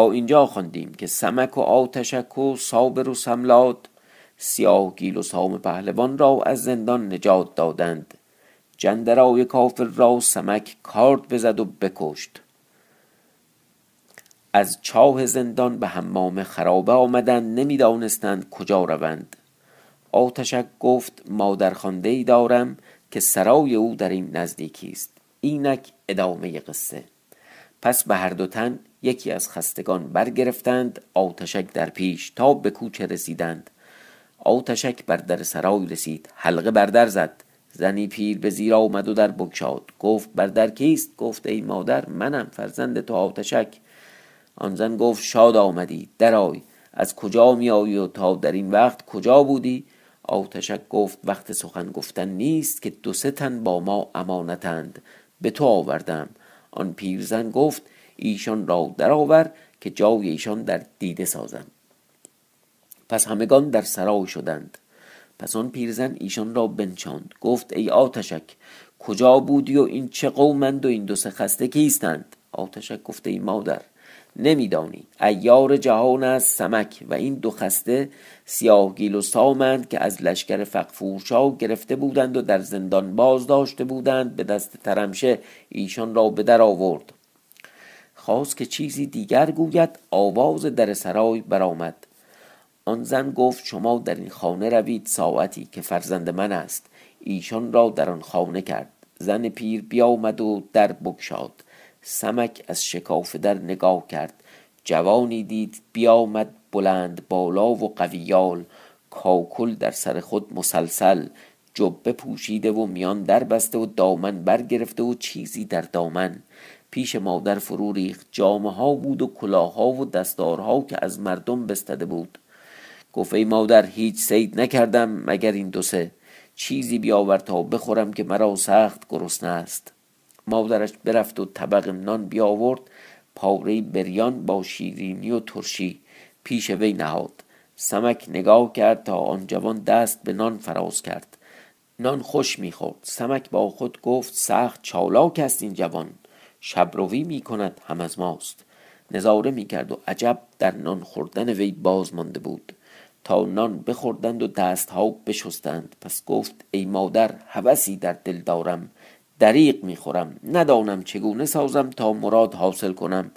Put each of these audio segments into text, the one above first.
اینجا خواندیم که سمک و آتشک و صابر و سملاد سیاه گیل و سام پهلوان را از زندان نجات دادند. جندرای کافر را سمک کارد بزد و بکشت. از چاه زندان به حمام خرابه آمدند نمی‌دانستند کجا روند. آتشک گفت مادرخوانده ای دارم که سرای او در این نزدیکی است. اینک ادامه قصه. پس به هر دو تن یکی از خستگان برگرفتند آتشک در پیش تا به کوچه رسیدند. آتشک بر در سرای رسید حلقه بر در زد. زنی پیر به زیر آمد و در بگشاد. گفت بر در کیست؟ گفت ای مادر منم فرزند تو آتشک. آن زن گفت شاد آمدی درآی. از کجا می آیی و تا در این وقت کجا بودی؟ آتشک گفت وقت سخن گفتن نیست که دو سه تن با ما امانتند. به تو آوردم. آن پیرزن گفت ایشان را درآور که جای ایشان در دیده سازم پس همگان در سرای شدند. پس آن پیرزن ایشان را بنشاند. گفت ای آتشک کجا بودی و این چه قومند و این دو سه خسته کیستند؟ آتشک گفت ای مادر نمیدانی. ایار جهان است سمک و این دو خسته سیاهگیل و سامند که از لشکر فقفورشا گرفته بودند و در زندان باز داشته بودند. به دست ترمشه ایشان را به در آورد. خواست که چیزی دیگر گوید آواز در سرای برآمد. آن زن گفت شما در این خانه روید ساعتی که فرزند من است. ایشان را در آن خانه کرد. زن پیر بیامد و در بگشاد. سمک از شکاف در نگاه کرد. جوانی دید بیامد بلند بالا و قویال کاکل در سر خود مسلسل. جبه پوشیده و میان در بسته و دامن برگرفته و چیزی در دامن. پیش مادر فرو ریخت. جامه ها بود و کلاها و دستارها که از مردم بستده بود. گفت مادر هیچ سید نکردم مگر این دو سه. چیزی بیاور تا بخورم که مرا سخت گرسنه است. مادرش برفت و طبق نان بیاورد. پاره بریان با شیرینی و ترشی پیش وی نهاد. سمک نگاه کرد تا آن جوان دست به نان فراز کرد. نان خوش می‌خورد. سمک با خود گفت سخت چالاک است این جوان. شبروی می کند هم از ماست. نظاره می کرد و عجب در نان خوردن وی باز مانده بود. تا نان بخوردند و دستها بشستند. پس گفت ای مادر هوسی در دل دارم. دریق می‌خورم. ندانم چگونه سازم تا مراد حاصل کنم.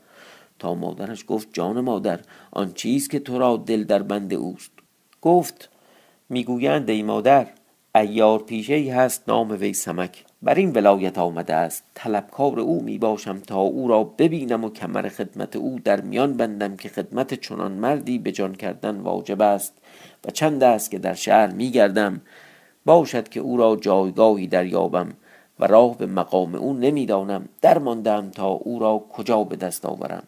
تا مادرش گفت جان مادر آن چیز که تو را دل در بند اوست. گفت می‌گویند ای مادر ایار پیشه ای هست نام وی سمک. بر این ولایت آمده است. طلبکار او می باشم تا او را ببینم و کمر خدمت او در میان بندم که خدمت چنان مردی به جان کردن واجب است و چند است که در شهر می گردم. باشد که او را جایگاهی دریابم و راه به مقام او نمی‌دانم در ماندم تا او را کجا به دست آورم.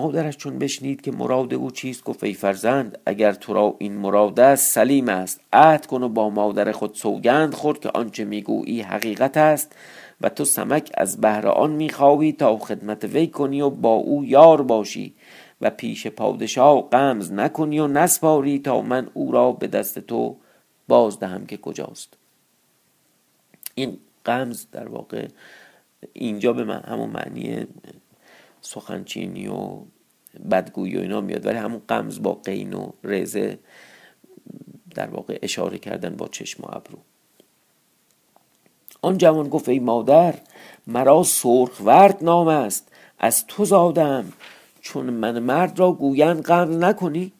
مادرش چون بشنید که مراد او چیست گفت ای فرزند اگر تو را این مراد است سلیم است. عهد کن و با مادر خود سوگند خورد که آنچه می‌گویی حقیقت است و تو سمک از بهر آن می‌خواهی تا خدمت وی کنی و با او یار باشی و پیش پادشاه قمز نکنی و نسپاری تا من او را به دست تو باز دهم که کجاست. این قمز در واقع اینجا به من همون معنی سخنچینی و بدگویی و اینا میاد. ولی همون قمز با قین و رزه در واقع اشاره کردن با چشم و ابرو. آن جوان گفت ای مادر مرا سرخ ورد نام است. از تو زادم. چون من مرد را گویند قمز نکنی.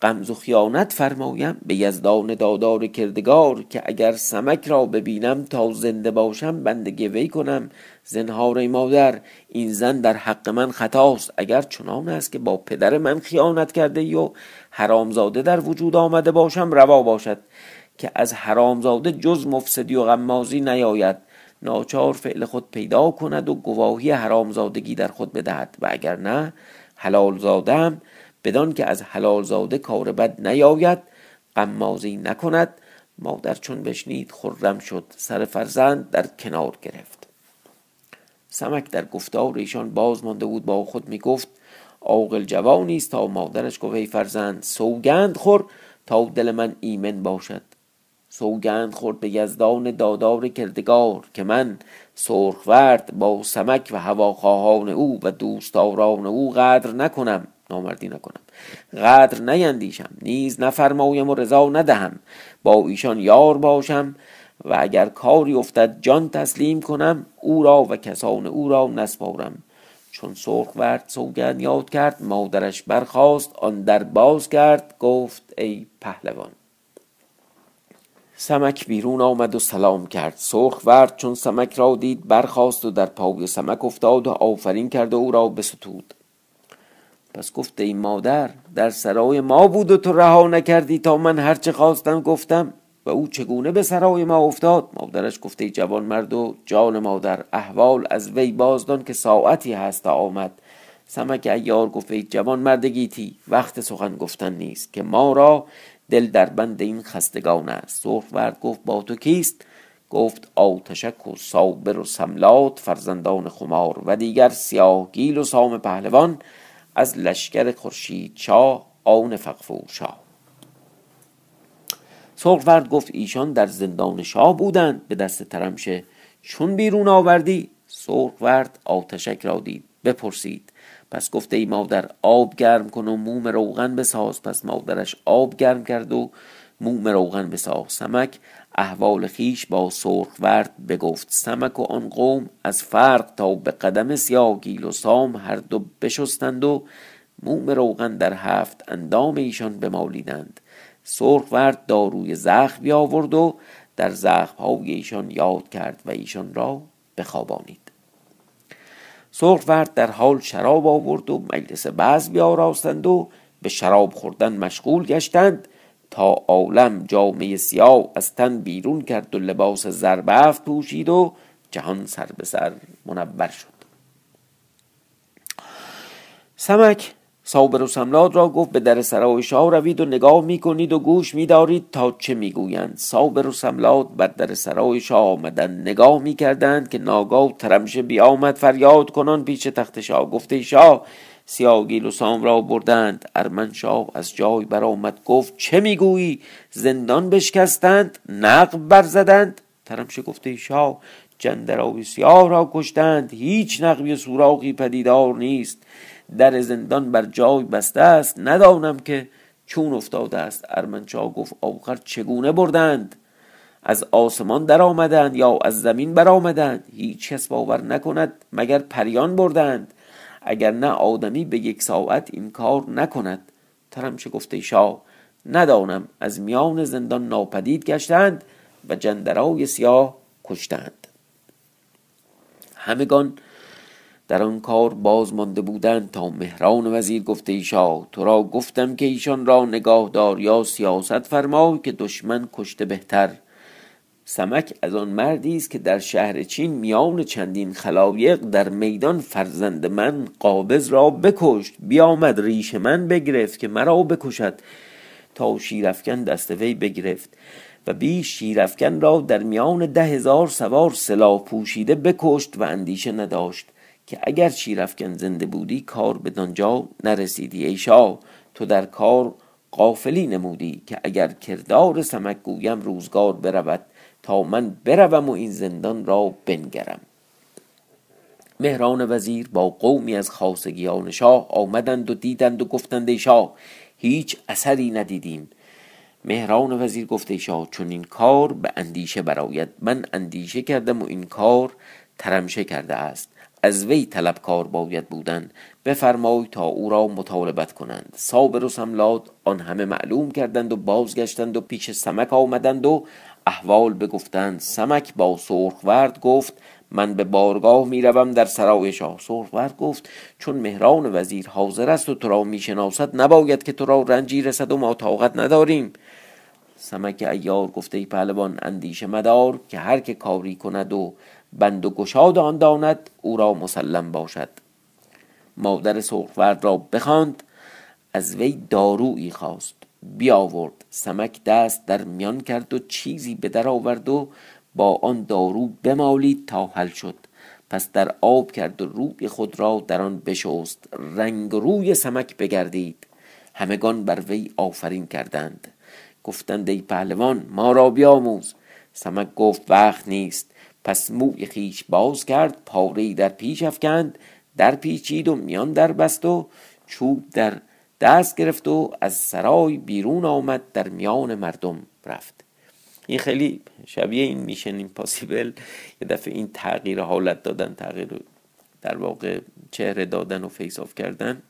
قمز و خیانت فرمایم به یزدان دادار کردگار که اگر سمک را ببینم تا زنده باشم بندگی وی کنم. زنهار مادر این زن در حق من خطاست. اگر چنان است که با پدر من خیانت کرده ای و حرامزاده در وجود آمده باشم روا باشد که از حرامزاده جز مفسدی و غمازی نیاید. ناچار فعل خود پیدا کند و گواهی حرامزادگی در خود بدهد. و اگر نه حلال زادم. بدان که از حلال زاده کار بد نیاید قمازی نکند. مادر چون بشنید خرم شد سر فرزند در کنار گرفت. سمک در گفتار ایشان باز مانده بود با خود می گفت عاقل جوانی است تا مادرش گفت ای فرزند سوگند خور تا دل من ایمن باشد. سوگند خورد به یزدان دادار کردگار که من سرخورد با سمک و هواخواهان او و دوستداران او قدر نکنم. نامردی نکنم. قدر نیندیشم. نیز نفرمایم و رضا ندهم. با ایشان یار باشم و اگر کاری افتد جان تسلیم کنم او را و کسان او را نسپارم. چون سرخ ورد سوگند یاد کرد مادرش برخاست آن در باز کرد گفت ای پهلوان. سمک بیرون آمد و سلام کرد. سرخ ورد چون سمک را دید برخاست و در پای سمک افتاد و آفرین کرد و او را بستود. پس گفت ای مادر در سرای ما بود و تو رها نکردی تا من هرچه خواستم گفتم. و او چگونه به سرای ما افتاد؟ مادرش گفته جوان مرد و جان مادر احوال از وی بازدان که ساعتی هست تا آمد. سمک ایار گفت ای جوان مردگیتی وقت سخن گفتن نیست که ما را دل در بند این خستگان است. ورد گفت با تو کیست؟ گفت آتشک و صابر و سملات فرزندان خمار و دیگر سیاه گیل و سام پهلوان. از لشکر خورشید شاه آن فقفور شاه. سرخورد گفت ایشان در زندان شاه بودند به دست ترمشه چون بیرون آوردی؟ سرخورد آتشک را دید بپرسید. پس گفته ای مادر آب گرم کن و موم روغن بساز. پس مادرش آب گرم کرد و موم روغن بساز سمک احوال خیش با ورد بگفت سمک و آن قوم از فرق تا به قدم سیاگیل و سام هر دو بشستند و موم روغن در هفت اندام ایشان بمالیدند. ورد داروی زخم بیاورد و در زخم های ایشان یاد کرد و ایشان را بخوابانید. ورد در حال شراب آورد و مجلس بعض بیاراستند و به شراب خوردن مشغول گشتند. تا عالم جامعه سیاه از تن بیرون کرد و لباس زربفت پوشید و جهان سر به سر منور شد. سمک صابر و سملاد را گفت به در سرای شاه روید و نگاه می‌کنید و گوش میدارید تا چه می‌گویند. صابر و سملاد بر در سرای شاه آمدند نگاه می‌کردند که ناگاه ترمشه بیامد فریاد کنان پیش تخت شاه. گفته شاه سیاگیل و سام را بردند. ارمن شاه از جای برآمد گفت چه می‌گویی؟ زندان بشکستند نقب برزدند. ترمشه گفته شاه جندراوی سیاه را کشتند. هیچ نقبی سوراخی پدیدار نیست. در زندان بر جای بسته است. ندانم که چون افتاده است. ارمنشاه گفت آخر چگونه بردند؟ از آسمان در آمدند یا از زمین بر آمدند هیچ کس باور نکند مگر پریان بردند؟ اگر نه آدمی به یک ساعت این کار نکند. ترمشه گفته شاه؟ ندانم از میان زندان ناپدید گشتند و جندرای سیاه کشتند. همگان در آن کار باز مانده بودند تا مهران وزیر گفته ایشا تو را گفتم که ایشان را نگاه دار یا سیاست فرما که دشمن کشته بهتر. سمک از آن مردی است که در شهر چین میان چندین خلایق در میدان فرزند من قابض را بکشت. بیامد ریش من بگرفت که مرا بکشد تا شیرفکن دست وی بگرفت و بی شیرفکن را در میان ده هزار سوار سلاح پوشیده بکشت و اندیشه نداشت که اگر شیرفکن زنده بودی کار به دانجا نرسیدی. ای شاه تو در کار قافلی نمودی که اگر کردار سمک گویم روزگار برود. تا من بروم و این زندان را بنگرم. مهران وزیر با قومی از خاصگیان شاه آمدند و دیدند و گفتند شاه هیچ اثری ندیدیم. مهران وزیر گفته شاه چون این کار به اندیشه براید من اندیشه کردم و این کار ترمشه کرده است. از وی طلبکار باید بودن. بفرمای تا او را مطالبت کنند. صابر و سملاد آن همه معلوم کردند و بازگشتند و پیش سمک آمدند و احوال بگفتند سمک با سرخورد گفت من به بارگاه می‌روم در سرای شاه. سرخورد گفت چون مهران وزیر حاضر است و تو را می‌شناسد نباید که تو را رنجی رسد و ما طاقت نداریم. سمک ایار گفته ای پهلوان اندیشه مدار که هر که کاری کند و بند و گشاد آن داند او را مسلم باشد. مادر سرخورد را بخواند از وی دارویی خواست. بیاورد. سمک دست در میان کرد و چیزی به در آورد و با آن دارو بمالید تا حل شد. پس در آب کرد و روی خود را در آن بشست. رنگ روی سمک بگردید. همگان بر وی آفرین کردند. گفتند ای پهلوان ما را بیاموز. سمک گفت وقت نیست. پس موی خیش باز کرد پاره در پیش افکند در پیچید و میان در بست و چوب در دست گرفت و از سرای بیرون آمد در میان مردم رفت. این خیلی شبیه این Mission Impossible. یه دفعه این تغییر حالت دادن تغییر در واقع چهره دادن و face off کردن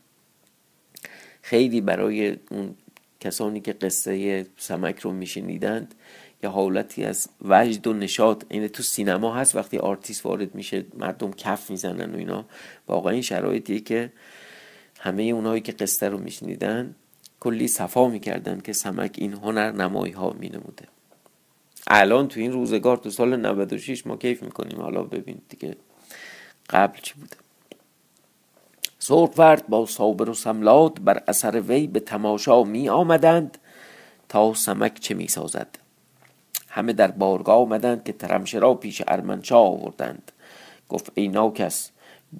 خیلی برای اون کسانی که قصه سمک رو میشنیدند یه حالتی از وجد و نشاط. این تو سینما هست وقتی آرتیست وارد میشه مردم کف می‌زنن و اینا. واقعا این شرایطیه که همه اونایی که قصه رو میشنیدن کلی صفا می‌کردن که سمک این هنر نمایی ها مینموده. الان تو این روزگار تو سال 96 ما کیف می‌کنیم. حالا ببینید دیگه قبل چی بوده؟ سرخورد با صابر و سملات بر اثر وی به تماشا می آمدند تا سمک چه می سازد. همه در بارگاه آمدند که ترمشه را پیش ارمنشاه آوردند. گفت ای ناکس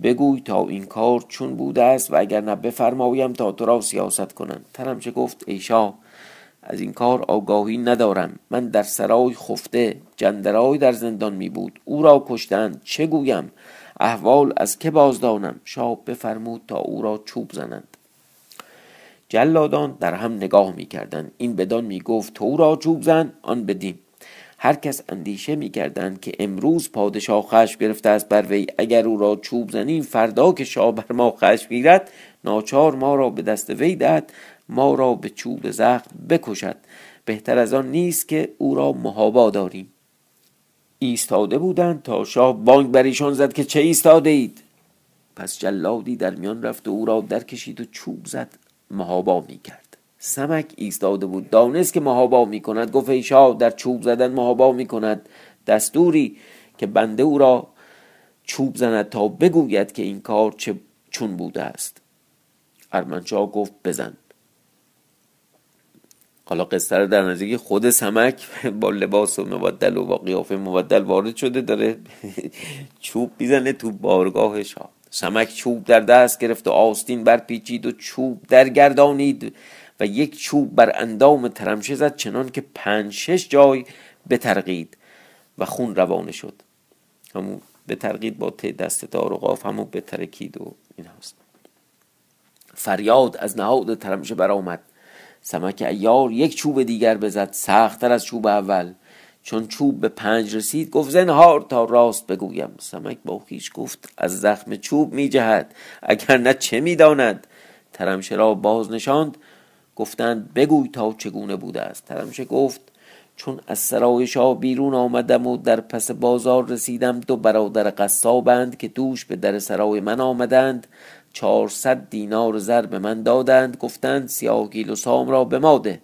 بگوی تا این کار چون بوده است و اگر نه بفرمایم تا تو را سیاست کنند. ترمشه گفت؟ ای شاه از این کار آگاهی ندارم. من در سرای خفته جندرای در زندان می بود. او را کشتند. چه گویم؟ احوال از که بازدانم؟ شاه بفرمود تا او را چوب زنند. جلادان در هم نگاه می کردن. این بدان می گفت تو را چوب زن آن بدین. هر کس اندیشه می کردن که امروز پادشاه خشم گرفته است بر وی. اگر او را چوب زنیم فردا که شاه بر ما خشم گیرد ناچار ما را به دست وی دهد ما را به چوب زخم بکشد. بهتر از آن نیست که او را محابا داریم. ایستاده بودند تا شاه بانگ بر ایشان زد که چه ایستاده اید پس جلادی در میان رفت و او را در کشید و چوب زد محابا می کرد سمک ایستاده بود. دانست که محابا می کند گفت ای شاه در چوب زدن محابا می کند دستوری که بنده او را چوب زند تا بگوید که این کار چه چون بوده است. ارمنشاه گفت بزن. حالا قصه رو در نزدیک خود سمک با لباس و مبدل و با قیافه مبدل وارد شده داره چوب می‌زنه تو بارگاه شاه. سمک چوب در دست گرفت و آستین برپیچید و چوب در گردانید. و یک چوب بر اندام ترمشه زد چنان که پنج شش جای بترقید و خون روانه شد. همون به ترقید با ت دست دار و قاف همون بترکید و این هست فریاد از نهاد ترمشه برآمد. سمک ایار یک چوب دیگر بزد. سختتر از چوب اول. چون چوب به پنج رسید گفت زنهار تا راست بگویم. سمک با خیش گفت از زخم چوب می جهد اگر نه چه می داند ترمشه را باز نشاند. گفتند بگوی تا چگونه بوده است. ترمشه گفت چون از سرای شاه بیرون آمدم و در پس بازار رسیدم دو برادر قصابند که دوش به در سرای من آمدند. چهارصد دینار زر به من دادند. گفتند سیاهگیل و سام را به ماده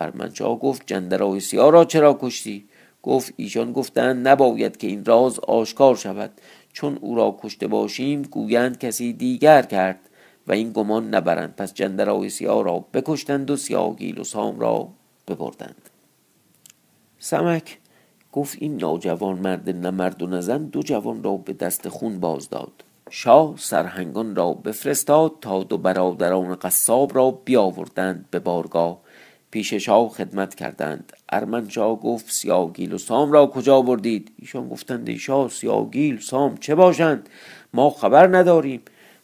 ارمنشاه گفت جندرای سیاه را چرا کشتی؟ گفت ایشان گفتند نباید که این راز آشکار شود. چون او را کشته باشیم گویند کسی دیگر کرد. و این گمان نبرند. پس جندرای سیاه را بکشتند و سیاهگیل و سام را ببردند. سمک گفت این ناجوان مرد نمرد و نزن دو جوان را به دست خون باز داد. شاه سرهنگان را بفرستاد تا دو برادران قصاب را بیاوردند به بارگاه. پیش شاه خدمت کردند. ارمنشاه گفت سیاگیل و سام را کجا بردید؟ ایشان گفتند ای شاه سیاگیل سام چه باشند؟ ما خبر نداریم.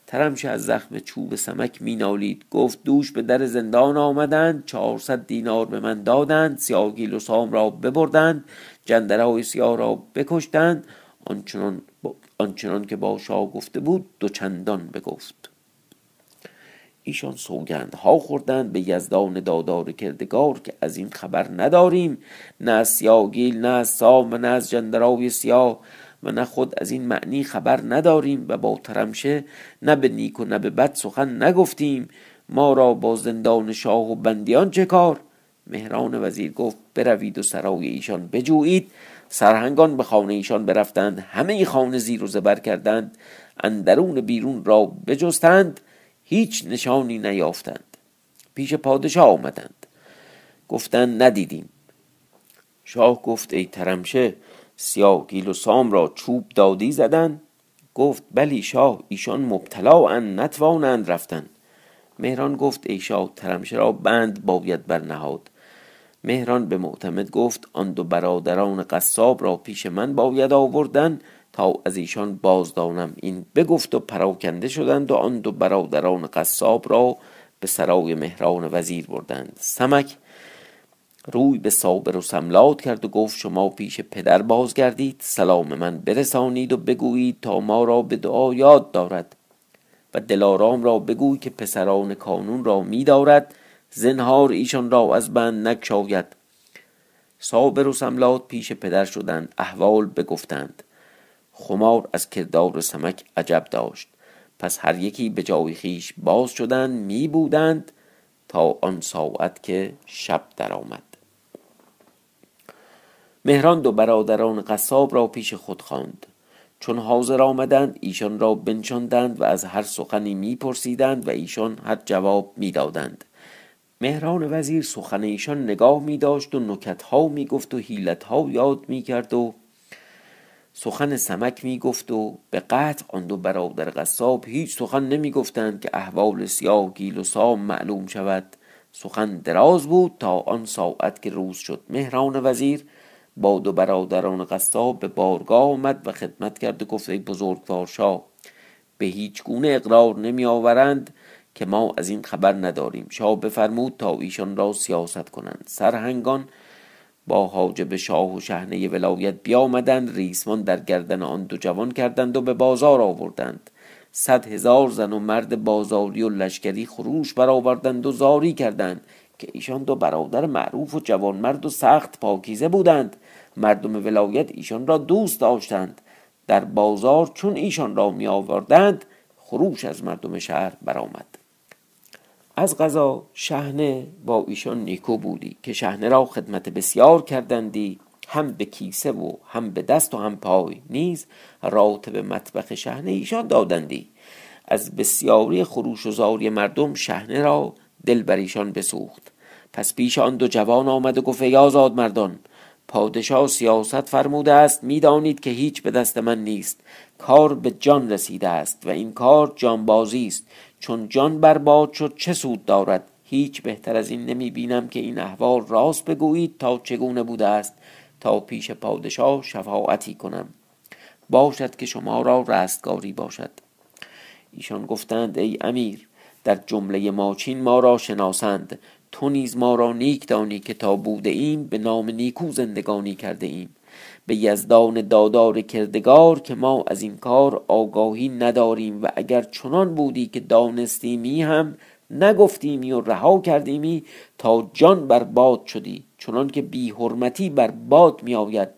ترمشه از زخم چوب سمک مینالید. گفت دوش به در زندان آمدند چهارصد دینار به من دادند سیاگیل و سام را ببردند جندرهای سیاه را بکشتند. آنچنان آنچنان که با شاه گفته بود دو چندان بگفت. ایشان سوگند ها خوردند به یزدان دادار کردگار که از این خبر نداریم. نه از سیاگیل نه از سام نه از جندراوی سیاه. و نه خود از این معنی خبر نداریم و با ترمشه نه به نیک و نه به بد سخن نگفتیم. ما را با زندان شاه و بندیان چه کار؟ مهران وزیر گفت بروید و سرای ایشان بجویید. سرهنگان به خانه ایشان برفتند. همه خانه زیر و زبر کردند. اندرون بیرون را بجستند. هیچ نشانی نیافتند. پیش پادشاه آمدند. گفتند ندیدیم. شاه گفت ای ترمشه سیاه گیل و سام را چوب دادی زدن. گفت بلی شاه ایشان مبتلا ان نتوانند رفتن. مهران گفت ای شاه ترمشه را بند باید برنهاد. مهران به معتمد گفت آن دو برادران قصاب را پیش من باید آوردن تا از ایشان بازدانم. این بگفت و پراکنده شدند و آن دو برادران قصاب را به سرای مهران وزیر بردند. سمک روی به صابر و سملات کرد و گفت شما پیش پدر بازگردید سلام من برسانید و بگویید تا ما را به دعا یاد دارد. و دلارام را بگوی که پسران کانون را می دارد زنهار ایشان را از بند نکشاید صابر و سملات پیش پدر شدند احوال بگفتند. خمار از کردار سمک عجب داشت. پس هر یکی به جای خیش باز شدند می بودند تا آن ساعت که شب درآمد. مهران دو برادران قصاب را پیش خود خواند. چون حاضر آمدند ایشان را بنشاندند و از هر سخنی میپرسیدند و ایشان هر جواب می‌دادند. مهران وزیر سخن ایشان نگاه می داشت و نکت ها می گفت و حیلت ها یاد می کرد و سخن سمک می گفت و به قطع آن دو برادر قصاب هیچ سخن نمی گفتند که احوال سیاه گیل و سام معلوم شود. سخن دراز بود تا آن ساعت که روز شد. مهران وزیر با دو برادران قصاب به بارگاه آمد و خدمت کرد و گفت ای بزرگوار شاه به هیچ گونه اقرار نمی آورند که ما از این خبر نداریم. شاه بفرمود تا ایشان را سیاست کنند. سرهنگان با حاجب شاه و شهنه ولایت بیامدند. ریسمان در گردن آن دو جوان کردند و به بازار آوردند. صد هزار زن و مرد بازاری و لشکری خروش برآوردند و زاری کردند. که ایشان دو برادر معروف و جوانمرد و سخت پاکیزه بودند. مردم ولایت ایشان را دوست داشتند. در بازار چون ایشان را می آوردند خروش از مردم شهر برآمد. از غذا شهنه با ایشان نیکو بودی که شهنه را خدمت بسیار کردندی. هم به کیسه و هم به دست و هم پای نیز راتب مطبخ شهنه ایشان دادندی. از بسیاری خروش و زاری مردم شهنه را دل بر ایشان بسوخت. پس پیش آن دو جوان آمد و گفت ای آزاد مردان پادشاه سیاست فرموده است می‌دانید که هیچ به دست من نیست. کار به جان رسیده است و این کار جانبازی است. چون جان برباد شد چه سود دارد؟ هیچ بهتر از این نمی بینم که این احوال راست بگویید تا چگونه بوده است. تا پیش پادشاه شفاعتی کنم. باشد که شما را رستگاری باشد. ایشان گفتند ای امیر در جمله ماچین ما را شناسند. تو نیز ما را نیک دانی که تا بوده ایم به نام نیکو زندگانی کرده ایم. به یزدان دادار کردگار که ما از این کار آگاهی نداریم و اگر چنان بودی که دانستیمی هم نگفتیمی و رها کردیمی تا جان بر باد شدی. چنان که بی حرمتی بر باد می آید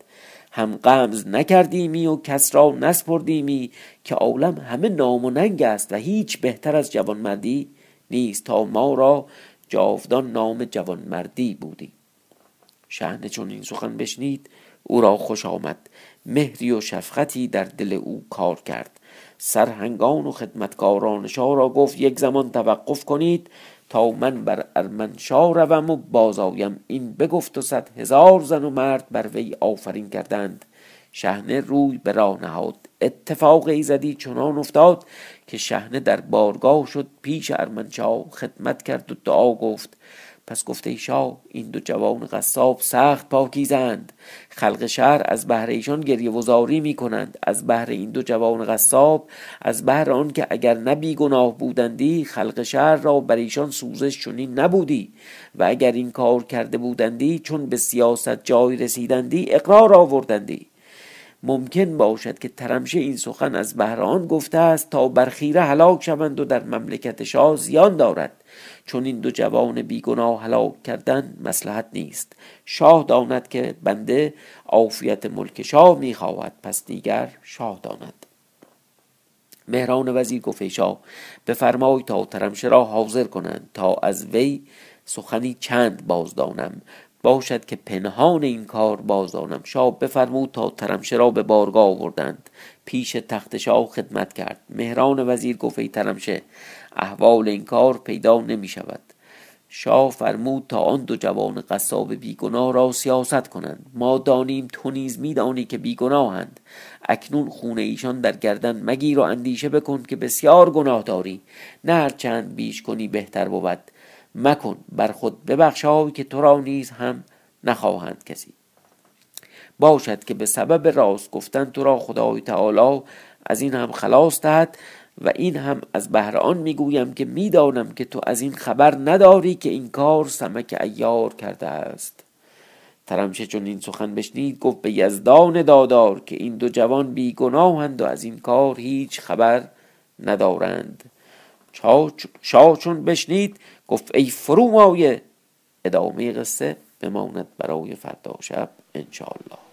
هم قمز نکردیمی و کس را نسپردیمی که عالم همه نام و ننگ است و هیچ بهتر از جوانمردی نیست تا ما را جاودان نام جوانمردی بودی. شهنه چون این سخن بشنید او را خوش آمد. مهری و شفقتی در دل او کار کرد. سرهنگان و خدمتکاران شاه را گفت یک زمان توقف کنید. تا من بر ارمنشاه روم و بازایم این بگفت و صد هزار زن و مرد بر وی آفرین کردند. شهنه روی به راه نهاد. اتفاق ایزدی چنان افتاد که شهنه در بارگاه شد پیش ارمنشاه خدمت کرد و دعا گفت. پس گفته ای شاه این دو جوان قصاب سخت پاکیزند. خلق شهر از بهر ایشان گریه وزاری می کنند از بهر این دو جوان قصاب از بهر آن که اگر نبی گناه بودندی خلق شهر را بر ایشان سوزش چنین نبودی. و اگر این کار کرده بودندی چون به سیاست جای رسیدندی اقرار آوردندی. ممکن باشد که ترمشه این سخن از بهران گفته است تا بر خیره هلاک شوند و در مملکت شاه زیان دارد. چون این دو جوان بیگناه هلاک کردن مسلحت نیست. شاه داند که بنده عافیت ملک شاه می‌خواهد پس دیگر شاه داند. مهران وزیر گفت شاه بفرمای تا ترمشه را حاضر کنند تا از وی سخنی چند بازدانم باشد که پنهان این کار بازانم شاه بفرمود تا ترمشه را به بارگاه آوردند. پیش تخت شاه خدمت کرد. مهران وزیر گفت ترمشه احوال این کار پیدا نمی شود شاه فرمود تا آن دو جوان قصاب بیگناه را سیاست کنند. ما دانیم تو نیز میدانی که بیگناهند اکنون خون ایشان در گردن مگیر و اندیشه بکن که بسیار گناه داری. نه هر چند بیش کنی بهتر بود. مکن بر خود ببخشای که تو را نیز هم نخواهند کسی. باشد که به سبب راست گفتن تو را خدای تعالی از این هم خلاص دهد. و این هم از بهر آن می‌گویم که می‌دانم که تو از این خبر نداری که این کار سمک ایار کرده است. ترمشه چون این سخن بشنید گفت به یزدان دادار که این دو جوان بیگناهند و از این کار هیچ خبر ندارند. شاه چون بشنید گفت ای فرومایه ادامه قصه بماند برای فردا شب انشاءالله.